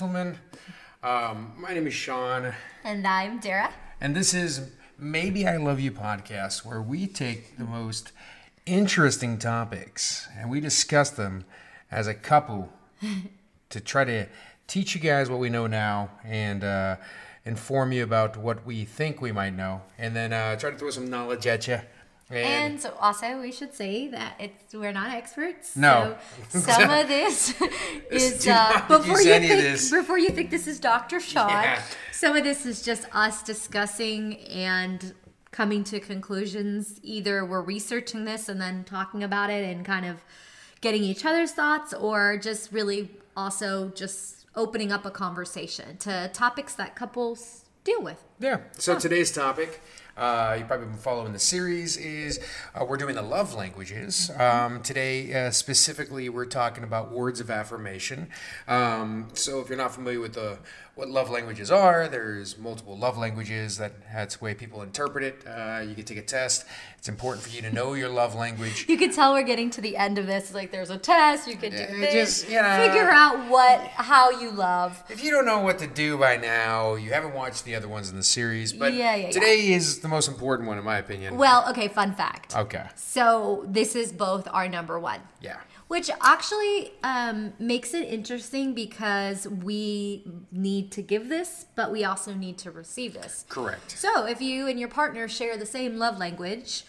gentlemen. Um, my name is Sean, And I'm Dara. and this is Maybe I Love You podcast, where we take the most interesting topics and we discuss them as a couple to try to teach you guys what we know now and uh, inform you about what we think we might know, and then uh, try to throw some knowledge at you. And so also we should say that it's we're not experts. No. So some of this is uh, before you think this. before you think this is Dr. Sean. Yeah. Some of this is just us discussing and coming to conclusions. Either we're researching this and then talking about it and kind of getting each other's thoughts or just really also just opening up a conversation to topics that couples deal with. Yeah. So today's topic, uh, you've probably been following the series, is uh, we're doing the love languages. Um, today, uh, specifically, we're talking about words of affirmation. Um, so if you're not familiar with the what love languages are, there's multiple love languages. That that's the way people interpret it. Uh, you can take a test. It's important for you to know your love language. You can tell we're getting to the end of this. Like there's a test. You can do Yeah, this. just, you know. figure out what how you love. If you don't know what to do by now, you haven't watched the other ones in the series. But Yeah, yeah, yeah. today is the most important one, in my opinion. Well, okay. Fun fact. okay. So this is both our number one. Yeah. Which actually um, makes it interesting because we need to give this, but we also need to receive this. Correct. So if you and your partner share the same love language,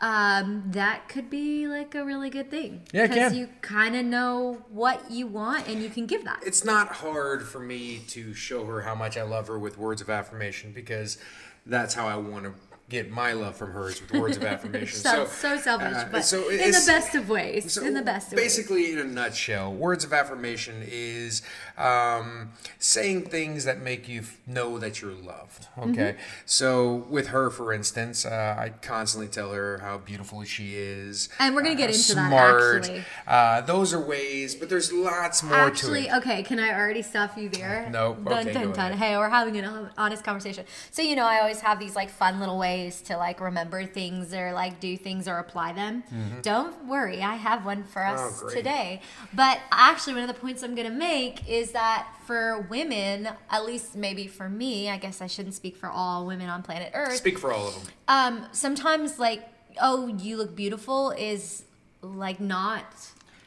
um, that could be like a really good thing. Yeah, Because you kind of know what you want and you can give that. it's not hard for me to show her how much I love her with words of affirmation because that's how I want to get my love from her is with words of affirmation. so, so, selfish, uh, but so in the best of ways. so in the best of ways. basically, in a nutshell, words of affirmation is um, saying things that make you f- know that you're loved. Mm-hmm. Okay, so with her, for instance, uh, I constantly tell her how beautiful she is, And we're gonna get uh, into that, smart. actually. Uh, those are ways, but there's lots more Actually, to it. okay, can I already stop you there? No, Dun, okay, dun, go dun. Hey, we're having an honest conversation. So, you know, I always have these like fun little ways to like remember things or like do things or apply them. Don't worry, I have one for us Mm-hmm. Oh, today. But actually, one of the points I'm going to make is that for women, at least maybe for me, I guess I shouldn't speak for all women on planet Earth. Speak for all of them. um, sometimes like, oh, you look beautiful is like not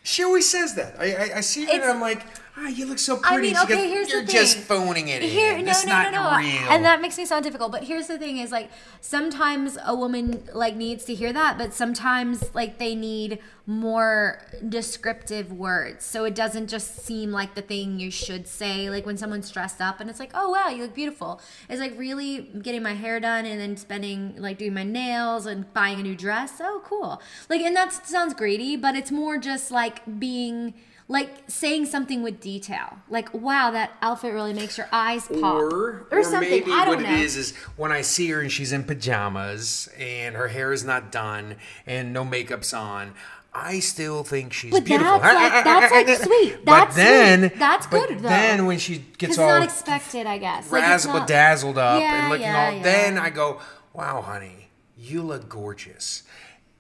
She always says that. I I, I see her and I'm like, ah, you look so pretty. I mean, okay, goes, here's You're the just thing. phoning it Here, in. no, it's no, not no, no, real. and that makes me sound difficult. But here's the thing: is like sometimes a woman like needs to hear that, but sometimes like they need more descriptive words, so it doesn't just seem like the thing you should say. Like when someone's dressed up and it's like, "Oh wow, you look beautiful." It's like really getting my hair done and then spending like doing my nails and buying a new dress. Oh, cool! Like, and that sounds greedy, but it's more just like being like saying something with detail like wow that outfit really makes your eyes pop or, or, something maybe i don't what know it is is when I see her and she's in pajamas and her hair is not done and no makeup's on, I still think she's But beautiful. that's like- that's, like, sweet. but That's then, sweet. That's but good, though. Then when she gets all not expected i guess like, razzle not- dazzled up Yeah, and looking yeah, all, yeah. then I go, wow, honey, you look gorgeous.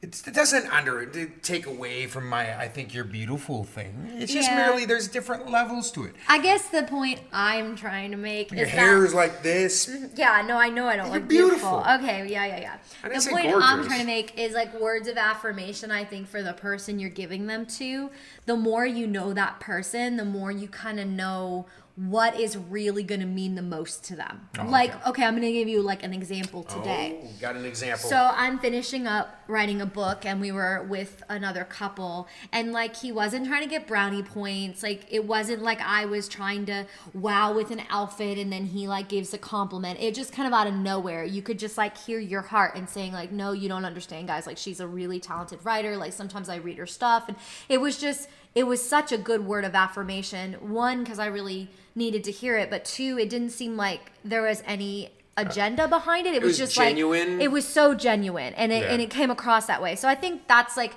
It's, it doesn't under take away from my I think you're beautiful thing. It's just Yeah. merely there's different levels to it. i guess the point i'm trying to make Your is hair that, is like this. yeah no i know i don't You're look beautiful. beautiful. okay yeah yeah yeah I didn't the point i'm trying to make is like words of affirmation i think for the person you're giving them to the more you know that person the more you kind of know what is really going to mean the most to them Oh, like okay. okay i'm going to give you like an example oh, today Oh, got an example. So I'm finishing up writing a book, and we were with another couple, and like he wasn't trying to get brownie points. Like it wasn't like I was trying to wow with an outfit, and then he like gives a compliment. It just kind of out of nowhere. You could just like hear your heart and saying like, "No, you don't understand, guys. Like she's a really talented writer. Like sometimes I read her stuff, and it was just." It was such a good word of affirmation. One, because I really needed to hear it, but two, it didn't seem like there was any uh, agenda behind it. It, was, was just genuine. like it was so genuine, and it Yeah. and it came across that way. So I think that's like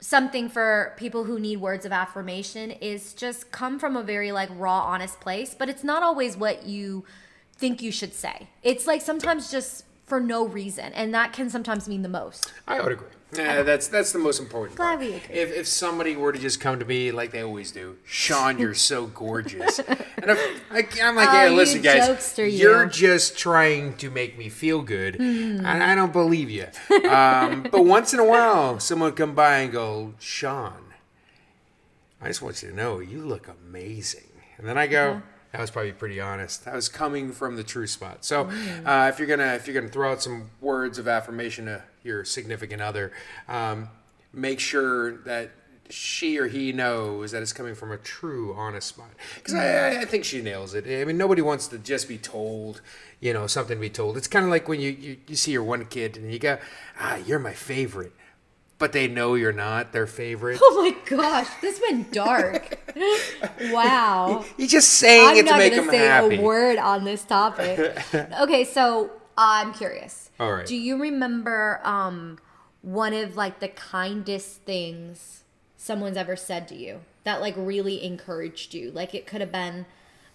something for people who need words of affirmation is just come from a very like raw, honest place. But it's not always what you think you should say. It's like sometimes just for no reason, and that can sometimes mean the most. I would agree. Yeah, that's that's the most important Glad part. we agree. If if somebody were to just come to me like they always do, Sean, you're so gorgeous, and if, I, I'm like, Oh, yeah, you listen, guys, you. are just trying to make me feel good, Hmm. and I don't believe you. Um, but once in a while, someone would come by and go, Sean, I just want you to know you look amazing, and then I go. Uh-huh. That was probably pretty honest. That was coming from the true spot. So, Mm. uh, if you're gonna if you're gonna throw out some words of affirmation to your significant other, um, make sure that she or he knows that it's coming from a true, honest spot. Because I, I- think she nails it. I mean, nobody wants to just be told, you know, something to be told. It's kind of like when you, you you see your one kid and you go, ah, you're my favorite, but they know you're not their favorite. Oh my gosh, this went dark. wow. You're just saying I'm it to not going to say a word on this topic. okay, so I'm curious. All right. Do you remember um, one of like the kindest things someone's ever said to you that like really encouraged you? Like it could have been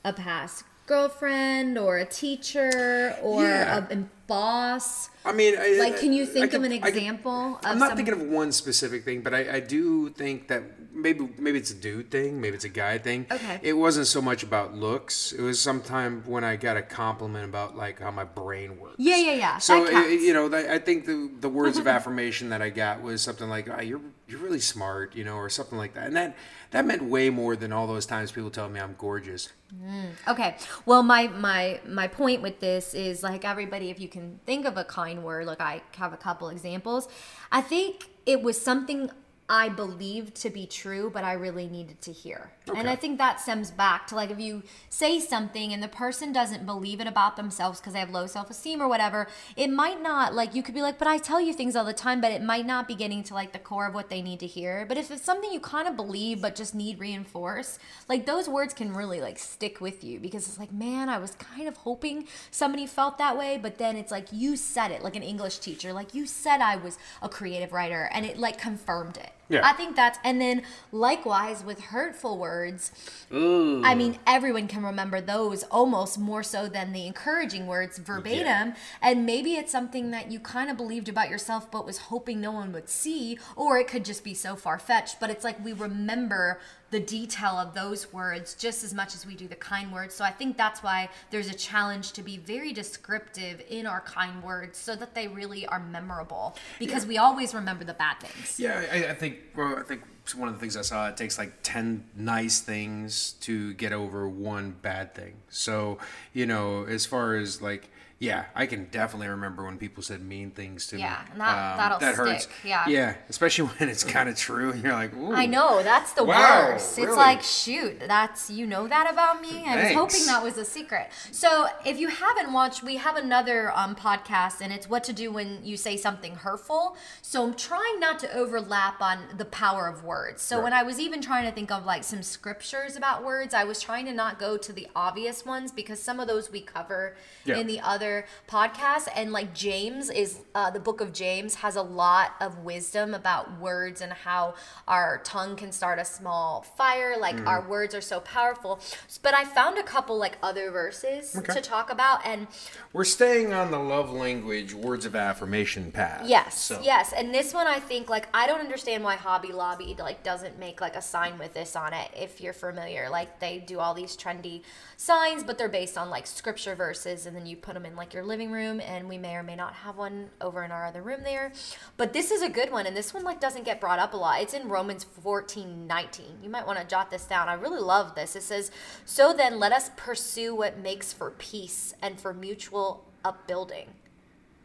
a past girlfriend or a teacher or Yeah. a, a boss. I mean, I, Like, can you I think of an I example? of I'm not some- thinking of one specific thing, but I, I do think that maybe maybe it's a dude thing, maybe it's a guy thing. Okay. It wasn't so much about looks. It was sometime when I got a compliment about like how my brain works. Yeah, yeah, yeah. So it- you know, I think the the words of affirmation that I got was something like, oh, "You're you're really smart," you know, or something like that, and that that meant way more than all those times people tell me I'm gorgeous. Mm. Okay. Well, my my my point with this is like everybody, if you can think of a kind word, like I have a couple examples. I think it was something I believed to be true, but I really needed to hear. And I think that stems back to like if you say something and the person doesn't believe it about themselves because they have low self esteem or whatever, it might not like you could be like, but I tell you things all the time, but it might not be getting to like the core of what they need to hear. But if it's something you kind of believe but just need reinforced, like those words can really like stick with you because it's like, man, I was kind of hoping somebody felt that way, but then it's like you said it, like an English teacher, like you said I was a creative writer, and it like confirmed it. Yeah. I think that's, and then likewise with hurtful words, I mean, everyone can remember those almost more so than the encouraging words verbatim. And maybe it's something that you kind of believed about yourself, but was hoping no one would see, or it could just be so far fetched. But it's like we remember the detail of those words just as much as we do the kind words. So I think that's why there's a challenge to be very descriptive in our kind words so that they really are memorable because we always remember the bad things. Yeah, I, I think. Well, I think one of the things I saw it takes like ten nice things to get over one bad thing. So you know, as far as like, yeah, I can definitely remember when people said mean things to me. Yeah, that- that'll that hurts. stick, yeah. yeah, especially when it's kind of true, and you're like. I know that's the Wow, worst. really? It's like, shoot, that's you know that about me. I was hoping that was a secret. So if you haven't watched, we have another um, podcast, and it's what to do when you say something hurtful. So I'm trying not to overlap on the power of words. So when I was even trying to think of like some scriptures about words, I was trying to not go to the obvious ones because some of those we cover Yeah. in the other podcasts. And like James is uh, the book of James has a lot of wisdom about words and how our tongue can start a small fire. Like Mm-hmm. our words are so powerful. But I found a couple like other verses Okay. to talk about. And We're staying on the love language, words of affirmation path. yes, So. yes. And this one I think like I don't understand why Hobby Lobby like doesn't make like a sign with this on it. If you're familiar, like they do all these trendy signs, but they're based on like scripture verses, and then you put them in like your living room. And we may or may not have one over in our other room there. But this is a good one, and this one like doesn't get brought up a lot. It's in Romans 14, 19. You might want to jot this down. I really love this. It says, "So then, let us pursue what makes for peace and for mutual upbuilding."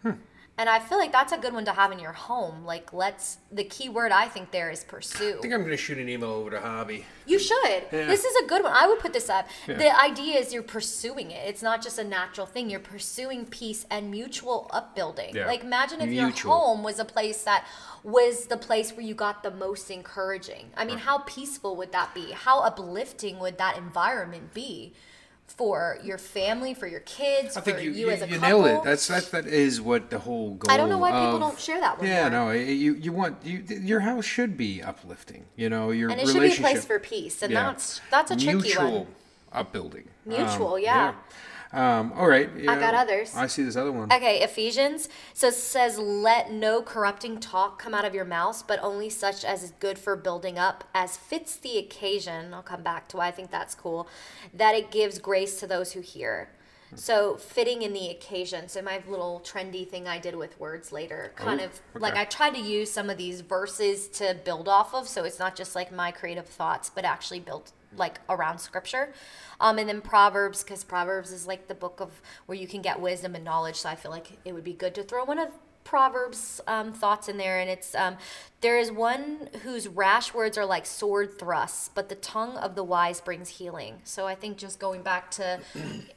Hmm. And I feel like that's a good one to have in your home. Like, let's, the key word I think there is pursue. I think I'm going to shoot an email over to Hobby. You should. Yeah. This is a good one. I would put this up. Yeah. The idea is you're pursuing it. It's not just a natural thing. You're pursuing peace and mutual upbuilding. Yeah. Like imagine if Mutual. your home was a place that was the place where you got the most encouraging. I mean, how peaceful would that be? How uplifting would that environment be for your family, for your kids, I for think you, you, you, as a you couple? nailed it. That's that. That is what the whole goal. I don't know why people don't share that one Yeah, more. no, you you want you your house should be uplifting. You know your and it should be a place for peace, and Yeah. that's that's a tricky mutual one. upbuilding. Mutual, Um, yeah. Um, all right. I got others. I see this other one. Okay, Ephesians. So it says, Let no corrupting talk come out of your mouths, but only such as is good for building up, as fits the occasion. I'll come back to why I think that's cool. That it gives grace to those who hear. So fitting in the occasion. So my little trendy thing I did with words later, kind Oh, of like. I tried to use some of these verses to build off of. So it's not just like my creative thoughts, but actually built like around scripture. Um, and then Proverbs, because Proverbs is like the book of where you can get wisdom and knowledge. So I feel like it would be good to throw one of Proverbs um, thoughts in there. And it's um, there is one whose rash words are like sword thrusts, but the tongue of the wise brings healing. So I think just going back to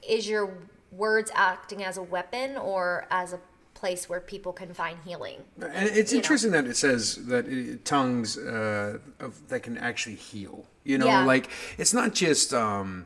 is your words acting as a weapon or as a place where people can find healing? And it's you know. interesting that it says that it, tongues uh, of, that can actually heal. You know, Yeah. like it's not just um,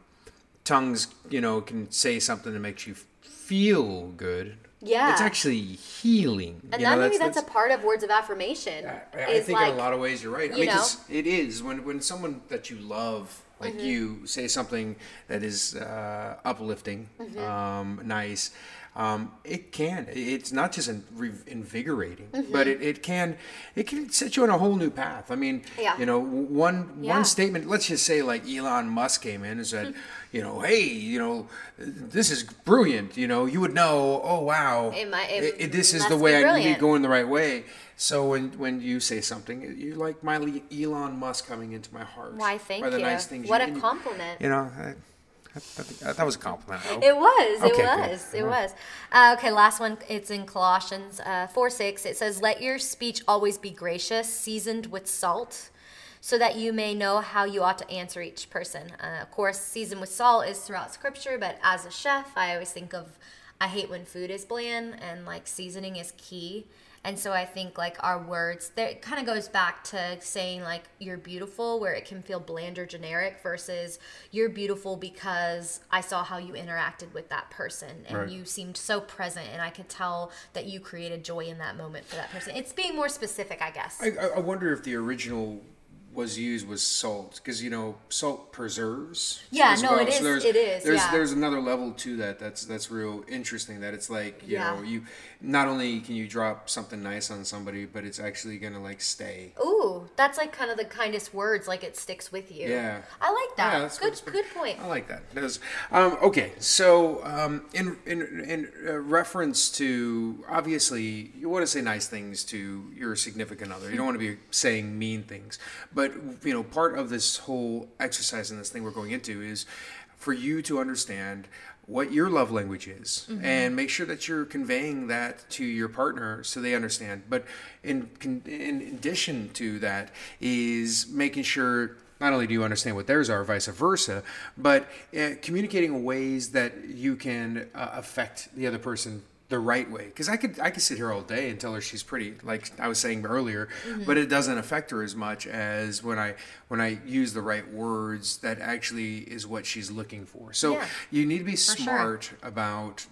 tongues. You know, can say something that makes you feel good. Yeah. it's actually healing. And you that know, maybe that's, a part of words of affirmation. I, I think like, in a lot of ways you're right. I you mean, it is when when someone that you love, like Mm-hmm. you, say something that is uh, uplifting, Mm-hmm. um, nice. Um, it can. It's not just in, invigorating, Mm-hmm. but it, it can it can set you on a whole new path. I mean, Yeah. you know, one Yeah. one statement. Let's just say like Elon Musk came in and said, you know, hey, you know, this is brilliant. You know, you would know. Oh wow, It might- it this is the be way I need to go going the right way. So when when you say something, you like my Elon Musk coming into my heart. Why, thank by the you. Nice What you, a and you- compliment. You know, I, I that was a compliment. It was. It Okay, good. was. It was. Uh, okay, last one. It's in Colossians uh, 4 6. It says, Let your speech always be gracious, seasoned with salt, so that you may know how you ought to answer each person. Uh, of course, seasoned with salt is throughout scripture, but as a chef, I always think of, I hate when food is bland, and like seasoning is key. And so I think like our words, there it kind of goes back to saying like you're beautiful, where it can feel bland or generic, versus you're beautiful because I saw how you interacted with that person and Right. you seemed so present, and I could tell that you created joy in that moment for that person. It's being more specific, I guess. I, I- wonder if the original was used was salt because you know salt preserves. Yeah, no, well. it is- there's, it is, There's yeah. there's another level to that. That's that's real interesting. That it's like you Yeah. know you not only can you drop something nice on somebody, but it's actually gonna like stay. Ooh, that's like kind of the kindest words, like it sticks with you. Yeah. I like that. Yeah, that's good, good point. I like that. That is- um, okay, so um, in in in uh, reference to obviously you want to say nice things to your significant other. You don't want to be saying mean things. But you know, part of this whole exercise and this thing we're going into is for you to understand what your love language is and make sure that you're conveying that to your partner so they understand. But in in addition to that is making sure not only do you understand what theirs are, vice versa, but uh, communicating ways that you can uh, affect the other person the right way. Because I could I could sit here all day and tell her she's pretty, like I was saying earlier, but it doesn't affect her as much as when I when I use the right words that actually is what she's looking for. So Yeah. you need to be sure. smart about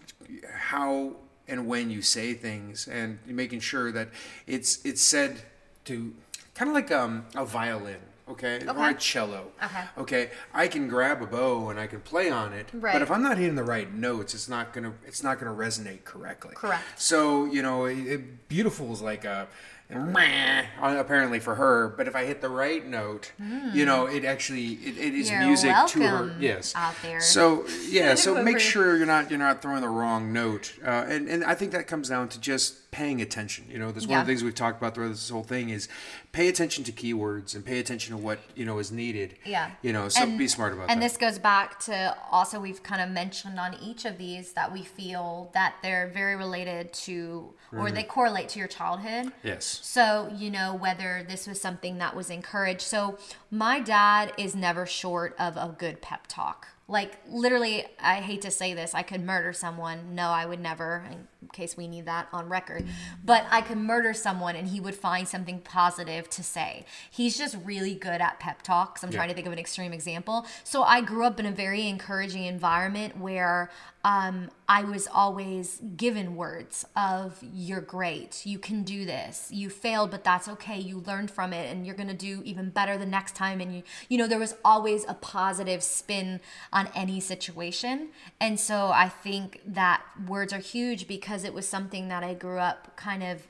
how and when you say things and making sure that it's it's said to kind of like um, a violin okay? or a cello Okay. okay i can grab a bow and i can play on it Right. but if i'm not hitting the right notes it's not gonna it's not gonna resonate correctly Correct. so you know it, it- beautiful is like a meh, apparently for her but if i hit the right note you know it actually it, it is. You're music to her yes out there. so yeah so make sure you're not you're not throwing the wrong note uh, and and i think that comes down to just paying attention you know that's one of the things we've talked about throughout this whole thing is pay attention to keywords and pay attention to what you know is needed Yeah. you know so be smart about it. and that this goes back to also we've kind of mentioned on each of these that we feel that they're very related to Mm-hmm. or they correlate to your childhood. yes So, you know, whether this was something that was encouraged. So, my dad is never short of a good pep talk. Like, literally, I hate to say this, I could murder someone. No, I would never. In case we need that on record. But I could murder someone and he would find something positive to say. He's just really good at pep talks. I'm Yeah. trying to think of an extreme example. So I grew up in a very encouraging environment where um, I was always given words of "You're great, you can do this, you failed, but that's okay. You learned from it, and you're gonna do even better the next time." And you, you know, there was always a positive spin on any situation, and so I think that words are huge because it was something that I grew up kind of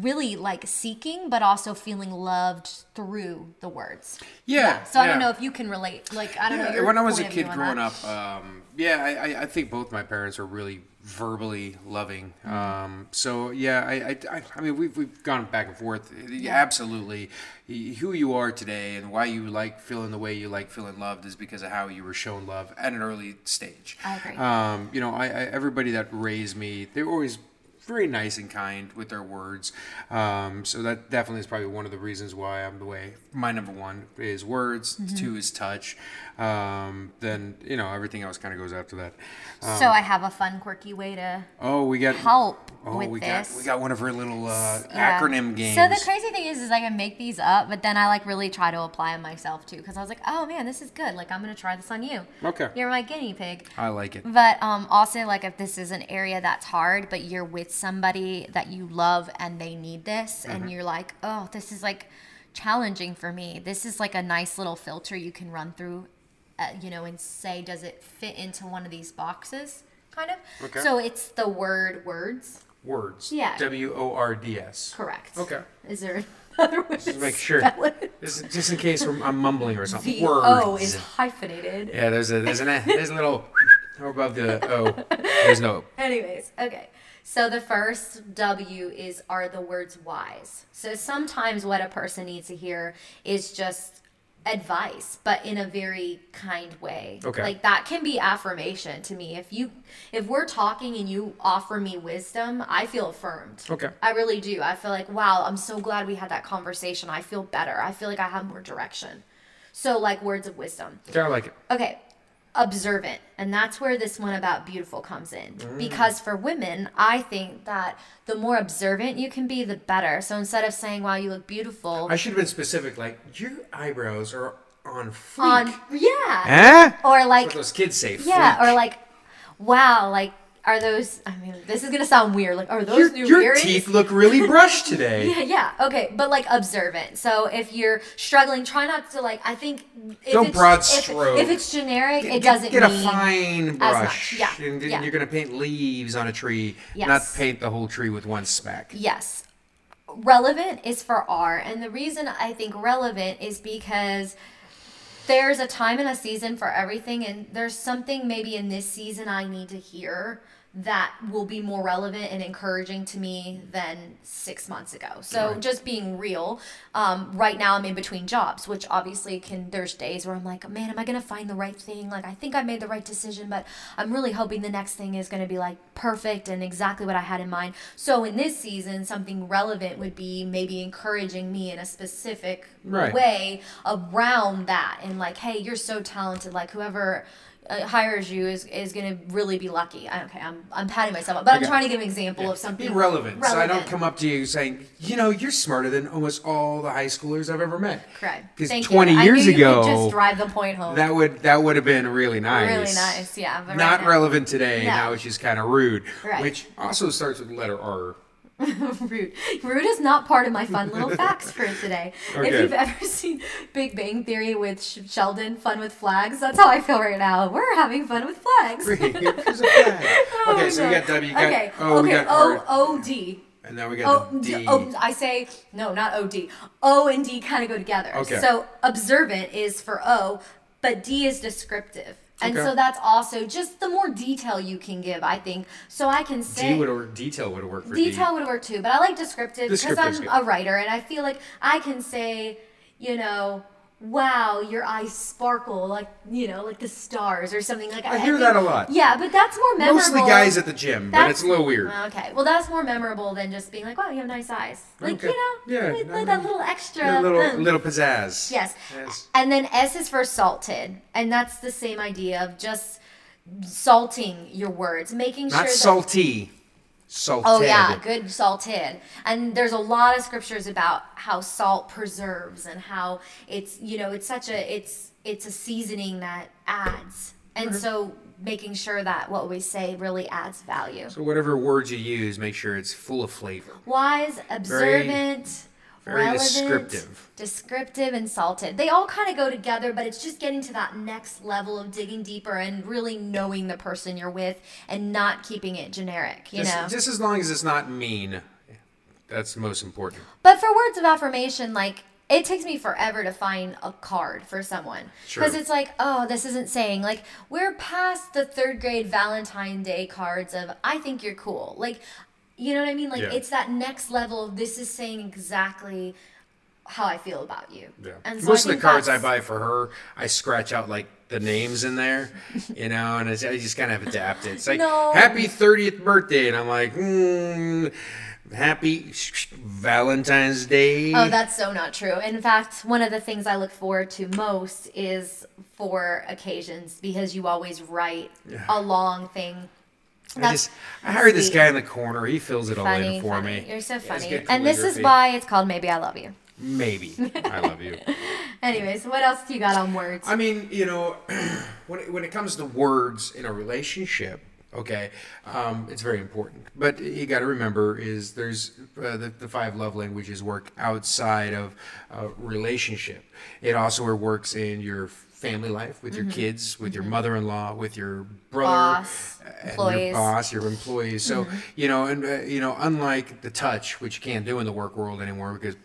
really like seeking but also feeling loved through the words Yeah, so i don't know if you can relate like i don't know Yeah, your when I was a point of view kid growing up, um, yeah, I, I, think both my parents were really verbally loving. Mm-hmm. Um, so yeah, I, I, I, mean, we've we've gone back and forth. Yeah, Absolutely, who you are today and why you like feeling the way you like feeling loved is because of how you were shown love at an early stage. I agree. Um, you know, I, I everybody that raised me, they were always very nice and kind with their words. Um, so that definitely is probably one of the reasons why I'm the way. My number one is words. Mm-hmm. Two is touch. Um, then you know everything else kind of goes after that. Um, so i have a fun quirky way to oh, we got help Oh, with we this got we got one of her little uh, Yeah. acronym games. So the crazy thing is, is I can make these up, but then I like really try to apply them myself too, because I was like, oh man, this is good. Like I'm gonna try this on you. Okay. You're my guinea pig. I like it. But um, also, like if this is an area that's hard, but you're with somebody that you love and they need this, Mm-hmm. and you're like, oh, this is like challenging for me. This is like a nice little filter you can run through, uh, you know, and say, does it fit into one of these boxes? Kind of. Okay. So it's the word words. Words. Yeah. W O R D S. Correct. Okay. Is there another way to make sure. Just, just in case I'm I'm mumbling or something. The Words. O is hyphenated. Yeah, there's a there's an there's a little above the O. There's no. Anyways, okay. So the first W is are the words wise. So sometimes what a person needs to hear is just advice, but in a very kind way. Okay. Like that can be affirmation to me. If you if we're talking and you offer me wisdom, I feel affirmed. Okay. I really do. I feel like, wow, I'm so glad we had that conversation. I feel better. I feel like I have more direction. So like words of wisdom. Yeah, I like it. Okay, observant. And that's where this one about beautiful comes in. Because for women, I think that the more observant you can be, the better. So instead of saying, wow, you look beautiful, I should have been specific. Like your eyebrows are on fleek. on, yeah. Eh? Or like, what those kids say. yeah, fleek. or like, wow, like, are those, I mean, this is going to sound weird. Like, are those your, new your earrings? teeth look really brushed today. Yeah, yeah, okay, but like observant. So if you're struggling, try not to like. I think if Don't it's, broad stroke. If it's generic, it doesn't get a fine brush. Yeah, and yeah. you're gonna paint leaves on a tree, yes. not paint the whole tree with one speck. Yes. Relevant is for R. And the reason I think relevant is because there's a time and a season for everything. And there's something maybe in this season I need to hear that will be more relevant and encouraging to me than six months ago. So Right. just being real. Um, right now I'm in between jobs, which obviously can, there's days where I'm like, man, am I going to find the right thing? Like, I think I made the right decision, but I'm really hoping the next thing is going to be like perfect and exactly what I had in mind. So in this season, something relevant would be maybe encouraging me in a specific Right. way around that and like, hey, you're so talented. Like whoever uh, hires you is, is going to really be lucky. I, okay, I'm, I'm patting myself up, but I'm trying to give an example of something Be relevant. So I don't come up to you saying, you know, you're smarter than almost all the high schoolers I've ever met. Correct. Because 20 you. years ago, just drive the point home. that would that would have been really nice. Really nice, yeah. But Not right now- relevant today. No. Now it's just kind of rude. Right. Which also starts with the letter R. Rude. Rude is not part of my fun little facts for today. Okay. If you've ever seen Big Bang Theory with Sh- Sheldon, Fun with Flags, that's how I feel right now. We're having fun with flags. Here's a flag. Oh okay, so we got W, got okay. O, we okay. got O O D. and now we got Oh, the d- oh, I say no, not O D. O and D kind of go together. Okay. So observant is for O, but D is descriptive. And Okay. so that's also just the more detail you can give, I think. So I can say D would detail would worked for detail D. would work too, but I like descriptive because I'm good. a writer and I feel like I can say, you know, wow, your eyes sparkle like you know, like the stars or something like. I hear think- that a lot. Yeah, but that's more memorable. Mostly guys at the gym, but it's a little weird. Oh, okay, well that's more memorable than just being like, wow, you have nice eyes. Like Okay. you know, Yeah, like, like that little extra. a little little pizzazz. Yes. Yes. And then S is for salted. And that's the same idea of just salting your words, making sure Not salty. Salted. Oh yeah, good salted. And there's a lot of scriptures about how salt preserves and how it's you know it's such a it's it's a seasoning that adds. And so making sure that what we say really adds value. So whatever words you use, make sure it's full of flavor. Wise, observant, very relevant, descriptive. descriptive, and salted. They all kind of go together, but it's just getting to that next level of digging deeper and really knowing the person you're with and not keeping it generic. You Just, know. just as long as it's not mean. That's the most important. But for words of affirmation, like it takes me forever to find a card for someone because it's like, oh, this isn't saying like we're past the third grade Valentine Day cards of I think you're cool. Like, you know what I mean? Like Yeah. it's that next level. This is saying exactly how I feel about you. Yeah. And so Most of the cards I buy for her, I scratch out like the names in there, you know, and it's, I just kind of adapt it. It's like No. happy 30th birthday, and I'm like, mm, happy Valentine's Day. Oh, that's so not true. In fact, one of the things I look forward to most is for occasions because you always write a long thing. I just I hired this guy in the corner. He fills it all in for funny. me. You're so funny. And this is why it's called Maybe I Love You. maybe I love you. Anyways, what else do you got on words? I mean, you know, when it, when it comes to words in a relationship, okay, um, it's very important. But you got to remember is there's uh, the, the five love languages work outside of uh, relationship. It also works in your family life with your kids, with your mother-in-law, with your brother, Boss, and employees. your boss, your employees. So you know, and uh, you know, unlike the touch, which you can't do in the work world anymore because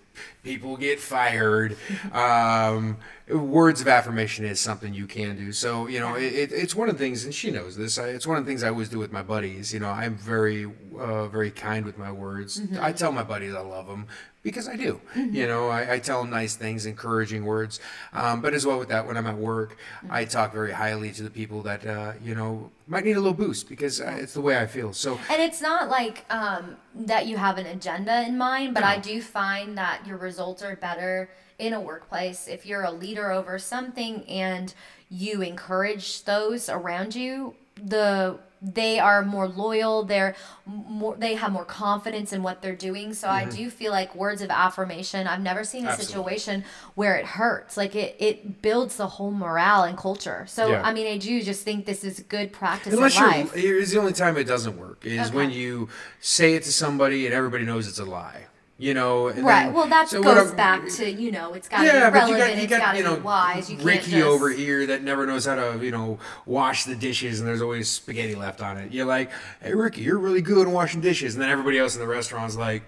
people get fired. Um, words of affirmation is something you can do. So you know, it, it, it's one of the things, and she knows this. I, it's one of the things I always do with my buddies. You know, I'm very, uh, very kind with my words. I tell my buddies I love them because I do. You know, I, I tell them nice things, encouraging words. Um, but as well with that, when I'm at work, I talk very highly to the people that uh, you know might need a little boost because uh, it's the way I feel. So and it's not like um, that you have an agenda in mind, but I do find that your results are better in a workplace if you're a leader over something and you encourage those around you. The they are more loyal. They're more. They have more confidence in what they're doing. So I do feel like words of affirmation. I've never seen a Mm-hmm. Absolutely. situation where it hurts. Like it, it builds the whole morale and culture. So Yeah. I mean, I do just think this is good practice Unless in you're, life. here's the only time it doesn't work is when you say it to somebody and everybody knows it's a lie. You know, and Right. then- Well, that so goes back to you know it's got to yeah, be but you got you it's got to you know be wise. You can't Ricky just, over here that never knows how to you know wash the dishes and there's always spaghetti left on it. You're like, hey Ricky, you're really good at washing dishes, and then everybody else in the restaurant's like.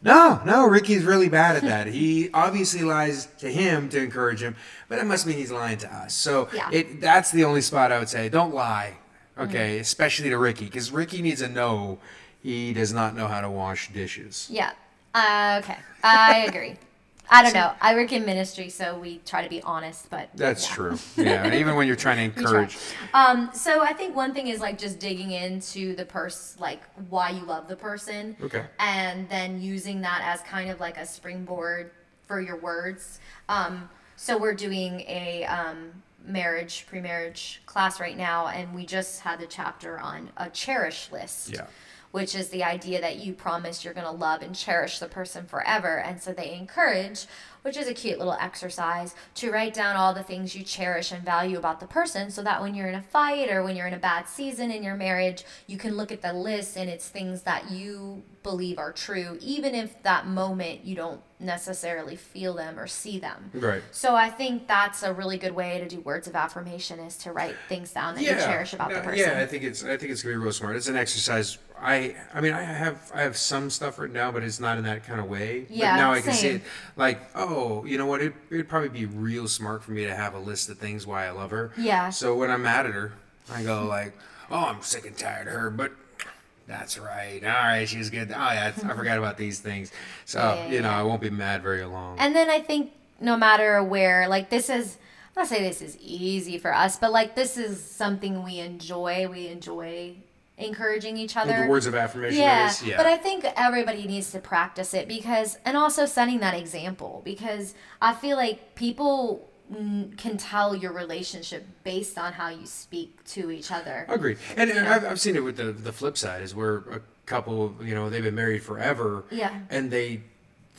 No, no, Ricky's really bad at that. He obviously lies to him to encourage him, but that must mean he's lying to us. So Yeah. it that's the only spot I would say. Don't lie, mm. okay? Especially to Ricky, because Ricky needs to know he does not know how to wash dishes. Yeah. Uh, okay. I agree. I don't know. I work in ministry, so we try to be honest, but That's yeah. true. Yeah, even when you're trying to We try. encourage. Um, so I think one thing is like just digging into the person, like why you love the person. Okay. And then using that as kind of like a springboard for your words. Um, so we're doing a um, marriage, pre-marriage class right now, and we just had the chapter on a cherish list. Yeah. Which is the idea that you promise you're going to love and cherish the person forever. And so they encourage, which is a cute little exercise, to write down all the things you cherish and value about the person so that when you're in a fight or when you're in a bad season in your marriage, you can look at the list and it's things that you believe are true, even if that moment you don't necessarily feel them or see them. Right. So I think that's a really good way to do words of affirmation is to write things down that you cherish about the person. Yeah, I think it's I think it's gonna be real smart. It's an exercise. I I mean I have I have some stuff written down, but it's not in that kind of way. Yeah, But now I can see it like oh you know what it it'd probably be real smart for me to have a list of things why I love her. Yeah. So when I'm mad at her, I go like oh I'm sick and tired of her, but. That's right. All right, she's good. Oh yeah, I forgot about these things. So Yeah, you know, yeah. I won't be mad very long. And then I think no matter where, like this is, I'm not say this is easy for us, but like this is something we enjoy. We enjoy encouraging each other. the words of affirmation yeah, is yeah. but I think everybody needs to practice it because, and also setting that example because I feel like people can tell your relationship based on how you speak to each other. Agreed. And, and I've, I've seen it with the, the flip side is where a couple, you know, they've been married forever. Yeah. And they,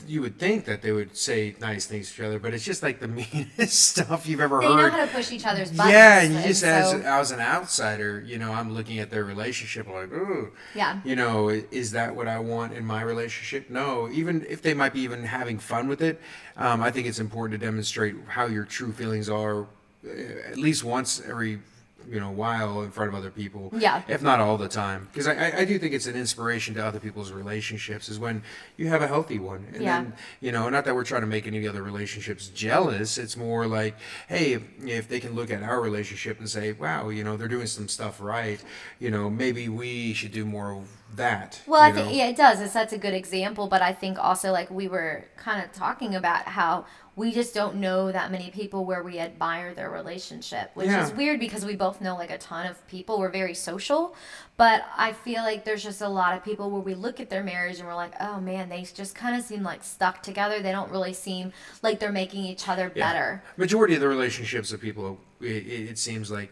you would think that they would say nice things to each other, but it's just like the meanest stuff you've ever They know heard. how to push each other's buttons. yeah, and you just as so- as an outsider, you know, I'm looking at their relationship like, ooh, Yeah. you know, is that what I want in my relationship? No, even if they might be even having fun with it, um, I think it's important to demonstrate how your true feelings are, uh, at least once every you know while in front of other people. Yeah. if not all the time, because I, I do think it's an inspiration to other people's relationships is when you have a healthy one, and Yeah. then you know, not that we're trying to make any other relationships jealous. It's more like, hey, if, if they can look at our relationship and say, wow, you know, they're doing some stuff right. You know, maybe we should do more of that. Well, I think yeah, it does. It's that's a good example, but I think also like we were kind of talking about how we just don't know that many people where we admire their relationship, which Yeah. is weird because we both know like a ton of people. We're very social, but I feel like there's just a lot of people where we look at their marriage and we're like, oh man, they just kind of seem like stuck together. They don't really seem like they're making each other Yeah. better. Majority of the relationships of people, it, it it seems like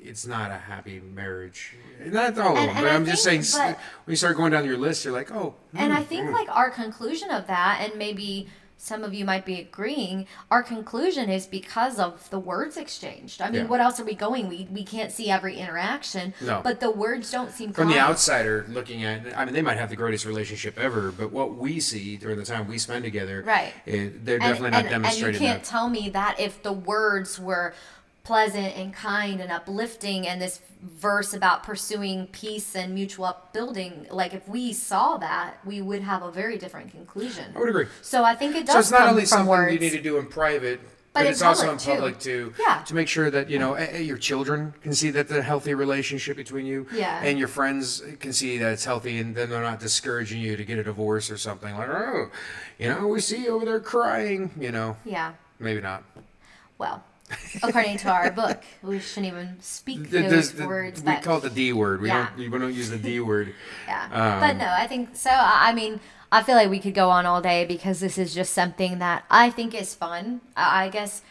it's not a happy marriage. Not all of them, but I'm just saying. but- when you start going down your list, you're like, oh. And I hmm, think hmm. like our conclusion of that, and maybe some of you might be agreeing, our conclusion is because of the words exchanged. I mean, Yeah. what else are we going? We we can't see every interaction, No. but the words don't seem From the outsider looking at, I mean, they might have the greatest relationship ever, but what we see during the time we spend together, Right. it, they're and, definitely not and, and you can't that. tell me that if the words were pleasant and kind and uplifting and this verse about pursuing peace and mutual upbuilding like if we saw that we would have a very different conclusion I would agree. so i think it does So it's not only something words. you need to do in private, But but, in it's also in public, too. too. Yeah. To make sure that you know your children can see that the healthy relationship between you. Yeah. And your friends can see that it's healthy, and then they're not discouraging you to get a divorce or something like, oh, you know, we see you over there crying. You know, yeah maybe not. well according to our book we shouldn't even speak The- those the- words we call it the D word. We Yeah. don't. We don't use the D word. Yeah. Um, but no, I think so. I mean, I feel like we could go on all day because this is just something that I think is fun. I I guess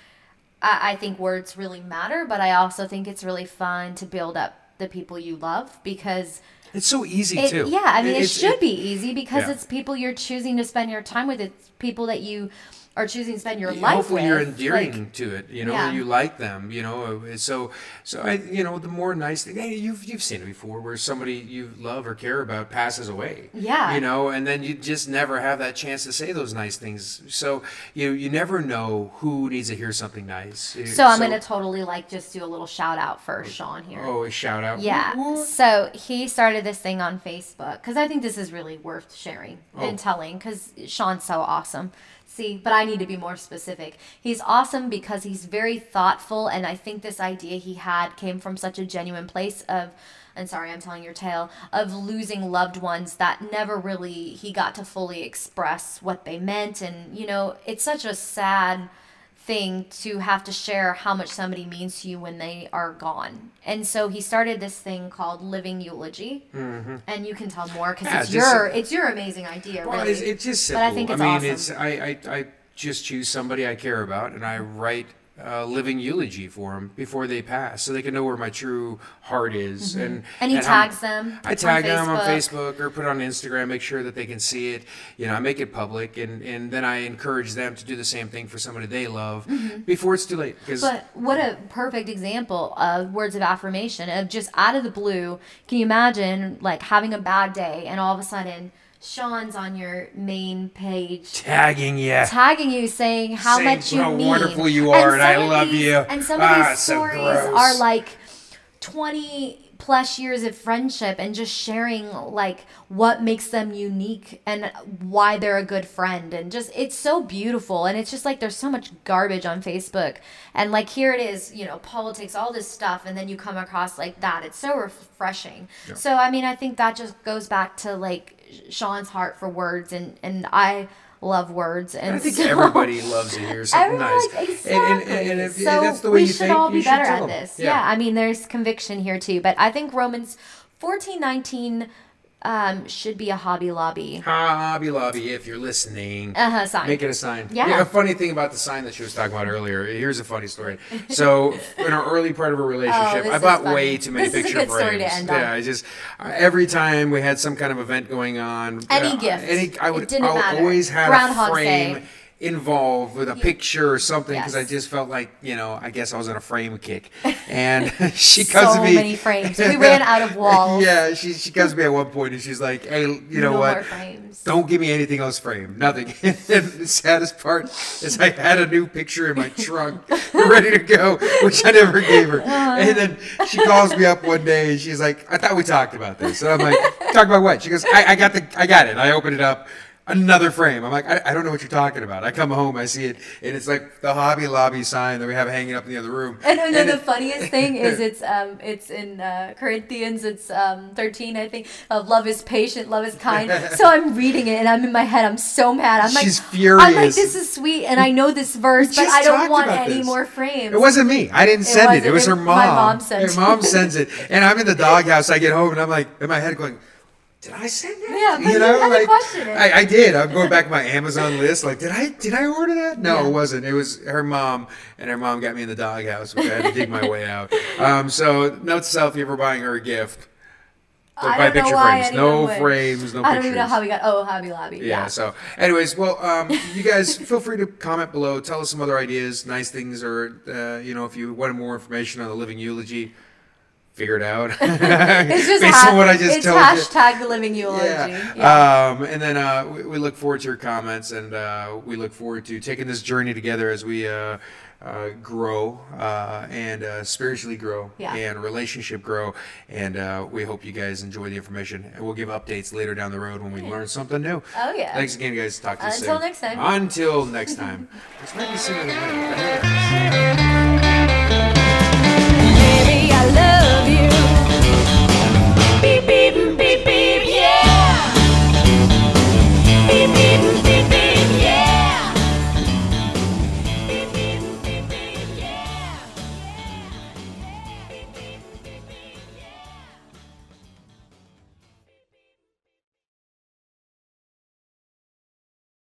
I, I think words really matter, but I also think it's really fun to build up the people you love because It's so easy it, too. yeah, I mean, it, it's- should be easy because yeah. it's people you're choosing to spend your time with. It's people that you are choosing to spend your Yeah, life hopefully with. you're Like, endearing to it you know Yeah. you like them you know uh, so so i you know the more nice thing hey, you've you've seen it before where somebody you love or care about passes away Yeah. you know and then you just never have that chance to say those nice things so you you never know who needs to hear something nice so I'm gonna totally like just do a little shout out for Sean here. oh a shout out Yeah. What? So he started this thing on Facebook because I think this is really worth sharing Oh. and telling because Sean's so awesome. See, but I need to be more specific. He's awesome because he's very thoughtful, and I think this idea he had came from such a genuine place of. And sorry, I'm telling your tale of losing loved ones that never really he got to fully express what they meant, and you know, it's such a sad thing to have to share how much somebody means to you when they are gone. And so he started this thing called Living Eulogy, and you can tell more because Mm-hmm. Yeah, it's just- your it's your amazing idea. Well, really. it's, it's just But. I think it's mean, awesome. it's I, I I just choose somebody I care about, and I write a living eulogy for them before they pass, so they can know where my true heart is. And Mm-hmm. And he how- tags them I on tag them on Facebook. Or put it on Instagram, make sure that they can see it. You know, I make it public, and and then I encourage them to do the same thing for somebody they love before it's too late. Mm-hmm. But what a perfect example of words of affirmation of just out of the blue. Can you imagine like having a bad day and all of a sudden Sean's on your main page tagging you. tagging you saying how Saying much you how mean. wonderful you are and I some love these- you. And some of Ah, these stories gross. are like 20 plus years of friendship and just sharing like what makes them unique and why they're a good friend and just it's so beautiful and it's just like there's so much garbage on Facebook and like here it is you know politics all this stuff and then you come across like that it's so refreshing so I mean I think that just goes back to like Sean's heart for words and and I love words and I think so- everybody loves to hear something nice. like, And- and- exactly. and if so that's the way we you should think, all be better at them. this. Yeah. Yeah. I mean, there's conviction here too, but I think Romans fourteen nineteen um, should be a Hobby Lobby. Hobby Lobby, if you're listening, Uh huh. Sign. make it a sign. Yeah. A funny thing about the sign that she was talking about earlier. Here's a funny story. So, in our early part of a relationship, this I bought funny. way too many This is a picture good frames. story to end on. yeah, I just uh, every time we had some kind of event going on, Any uh, gift. any I It would, didn't I would matter. always have Groundhog a frame. Day. Involved with a picture or something because Yes. I just felt like you know I guess I was on a frame kick, and she so comes to me. many frames. We ran out of walls. Yeah, she she comes to me at one point and she's like, "Hey, you know no what? Don't give me anything else framed. Nothing. the saddest part is I had a new picture in my trunk ready to go, which I never gave her. Uh-huh. And then she calls me up one day and she's like, I thought we talked about this. And I'm like, talk about what? She goes, I, I got the I got it. I opened it up. Another frame. I'm like, I, I don't know what you're talking about. I come home, I see it, and it's like the Hobby Lobby sign that we have hanging up in the other room. And, and then the it- funniest thing is it's um it's in uh, Corinthians it's um 13 I think of love is patient love is kind so I'm reading it and I'm in my head I'm so mad I'm like She's I'm like this is sweet and I know this verse but I don't want any this. more frames It wasn't me. I didn't send it. wasn't. It was It- her my mom. mom sent Her mom sends it, and I'm in the doghouse. I get home, and I'm like in my head going, "Did I send that?" Yeah, but you had to question it. I, I did. I'm going back to my Amazon list. Like, did I did I order that? No, Yeah. it wasn't. It was her mom, and her mom got me in the doghouse, which I had to dig my way out. Um, so note to self: if you're ever buying her a gift, don't buy don't know picture why frames. No would. frames. No I don't pictures. even know how we got oh Hobby Lobby Yeah. yeah, So, anyways, well, um, you guys feel free to comment below. Tell us some other ideas, nice things, or uh, you know, if you wanted more information on the living eulogy, figure it out. it's just based ha- on what I just it's told you. hashtag the living eulogy Yeah. Um, and then uh, we, we look forward to your comments, and uh, we look forward to taking this journey together as we uh, uh, grow uh, and uh, spiritually grow Yeah. and relationship grow. And uh, we hope you guys enjoy the information. And we'll give updates later down the road when we learn something new. Oh, yeah. Thanks again, guys. Talk to you soon. Until next time. Until next time.